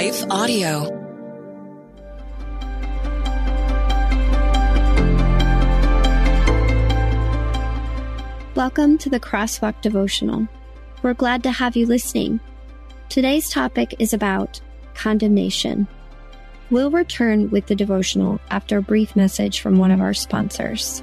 Life Audio. Welcome to the Crosswalk Devotional. We're glad to have you listening. Today's topic is about condemnation. We'll return with the devotional after a brief message from one of our sponsors.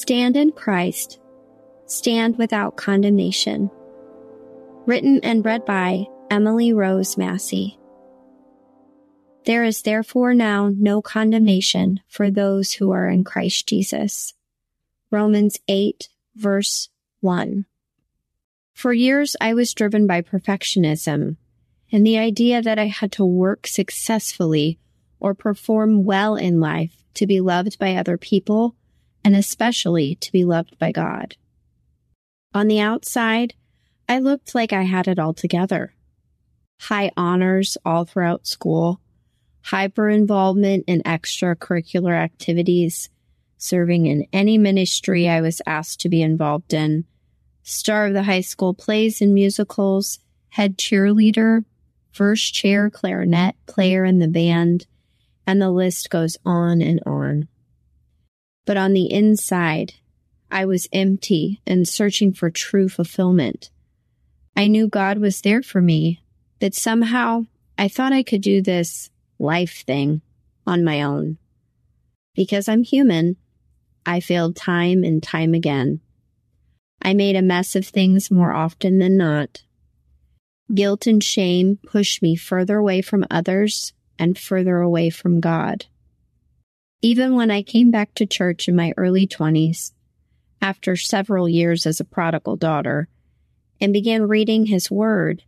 Stand in Christ. Stand without condemnation. Written and read by Emily Rose Massey. There is therefore now no condemnation for those who are in Christ Jesus. Romans 8, verse 1. For years, I was driven by perfectionism and the idea that I had to work successfully or perform well in life to be loved by other people and especially to be loved by God. On the outside, I looked like I had it all together. High honors all throughout school, hyper involvement in extracurricular activities, serving in any ministry I was asked to be involved in, star of the high school plays and musicals, head cheerleader, first chair clarinet player in the band, and the list goes on and on. But on the inside, I was empty and searching for true fulfillment. I knew God was there for me, but somehow I thought I could do this life thing on my own. Because I'm human, I failed time and time again. I made a mess of things more often than not. Guilt and shame pushed me further away from others and further away from God. Even when I came back to church in my early 20s, after several years as a prodigal daughter, and began reading his word,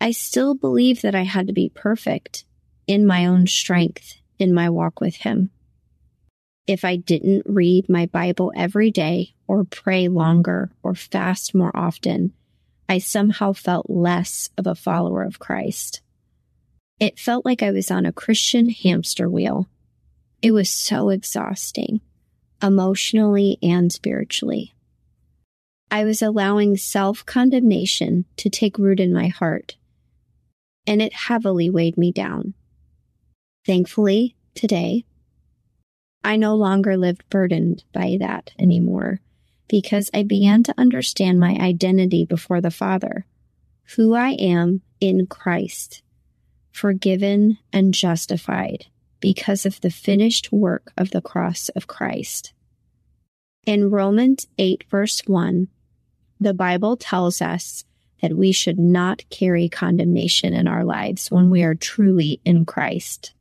I still believed that I had to be perfect in my own strength in my walk with him. If I didn't read my Bible every day or pray longer or fast more often, I somehow felt less of a follower of Christ. It felt like I was on a Christian hamster wheel it was so exhausting, emotionally and spiritually. I was allowing self condemnation to take root in my heart, and it heavily weighed me down. Thankfully, today, I no longer lived burdened by that anymore because I began to understand my identity before the Father, who I am in Christ, forgiven and justified because of the finished work of the cross of Christ. In Romans 8, verse 1, the Bible tells us that we should not carry condemnation in our lives when we are truly in Christ.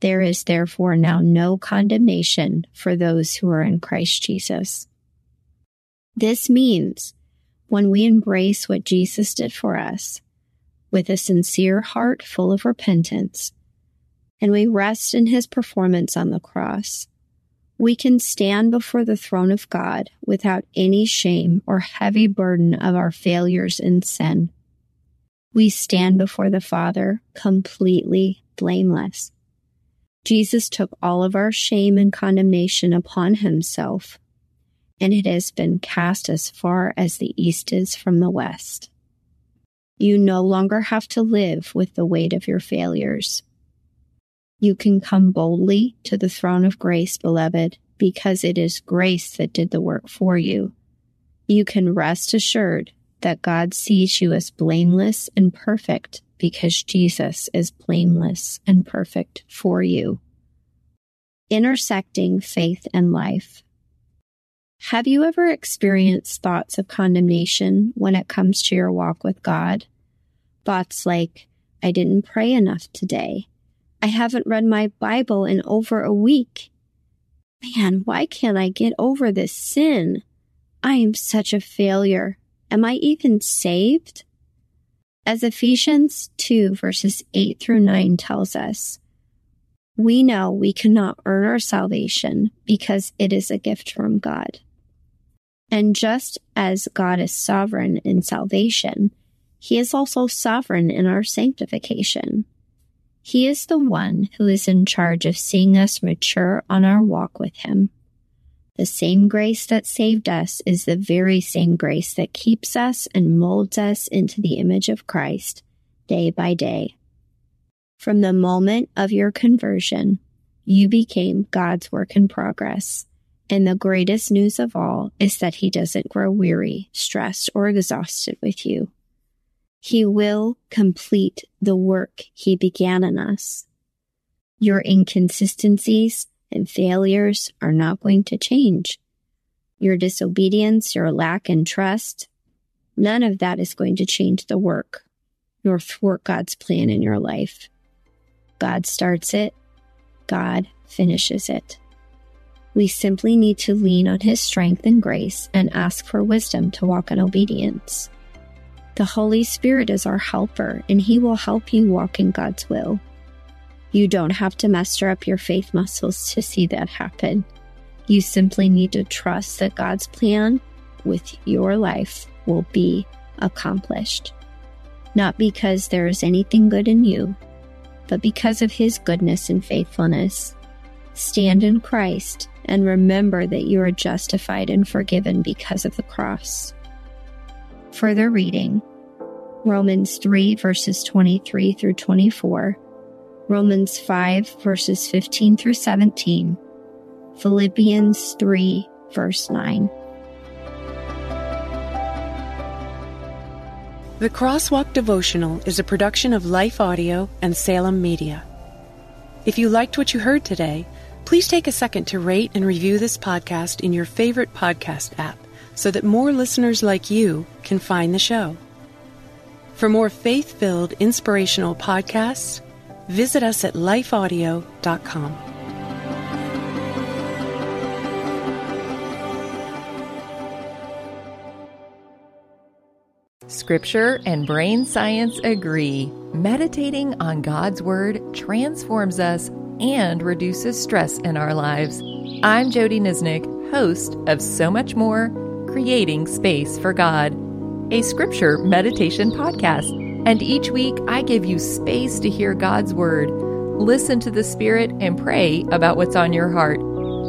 There is therefore now no condemnation for those who are in Christ Jesus. This means when we embrace what Jesus did for us with a sincere heart full of repentance, and we rest in his performance on the cross, we can stand before the throne of God without any shame or heavy burden of our failures and sin. We stand before the Father completely blameless. Jesus took all of our shame and condemnation upon himself, and it has been cast as far as the east is from the west. You no longer have to live with the weight of your failures You can come boldly to the throne of grace, beloved, because it is grace that did the work for you. You can rest assured that God sees you as blameless and perfect because Jesus is blameless and perfect for you. Intersecting faith and life. Have you ever experienced thoughts of condemnation when it comes to your walk with God? Thoughts like, I didn't pray enough today. I haven't read my Bible in over a week. Man, why can't I get over this sin? I am such a failure. Am I even saved? As Ephesians 2 verses 8 through 9 tells us, we know we cannot earn our salvation because it is a gift from God. And just as God is sovereign in salvation, he is also sovereign in our sanctification. He is the one who is in charge of seeing us mature on our walk with him. The same grace that saved us is the very same grace that keeps us and molds us into the image of Christ day by day. From the moment of your conversion, you became God's work in progress. And the greatest news of all is that He doesn't grow weary, stressed, or exhausted with you. He will complete the work He began in us. Your inconsistencies and failures are not going to change. Your disobedience, your lack in trust, none of that is going to change the work nor thwart God's plan in your life. God starts it, God finishes it. We simply need to lean on His strength and grace and ask for wisdom to walk in obedience. The Holy Spirit is our helper, and He will help you walk in God's will. You don't have to muster up your faith muscles to see that happen. You simply need to trust that God's plan with your life will be accomplished. Not because there is anything good in you, but because of His goodness and faithfulness. Stand in Christ and remember that you are justified and forgiven because of the cross. Further reading Romans 3, verses 23 through 24. Romans 5, verses 15 through 17, Philippians 3, verse 9. The Crosswalk Devotional is a production of Life Audio and Salem Media. If you liked what you heard today, please take a second to rate and review this podcast in your favorite podcast app so that more listeners like you can find the show. For more faith filled, inspirational podcasts, visit us at lifeaudio.com. Scripture and brain science agree. Meditating on God's Word transforms us and reduces stress in our lives. I'm Jody Nisnik, host of So Much More Creating Space for God, a scripture meditation podcast and each week, I give you space to hear God's word, listen to the Spirit, and pray about what's on your heart.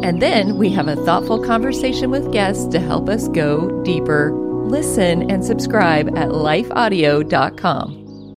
And then we have a thoughtful conversation with guests to help us go deeper. Listen and subscribe at lifeaudio.com.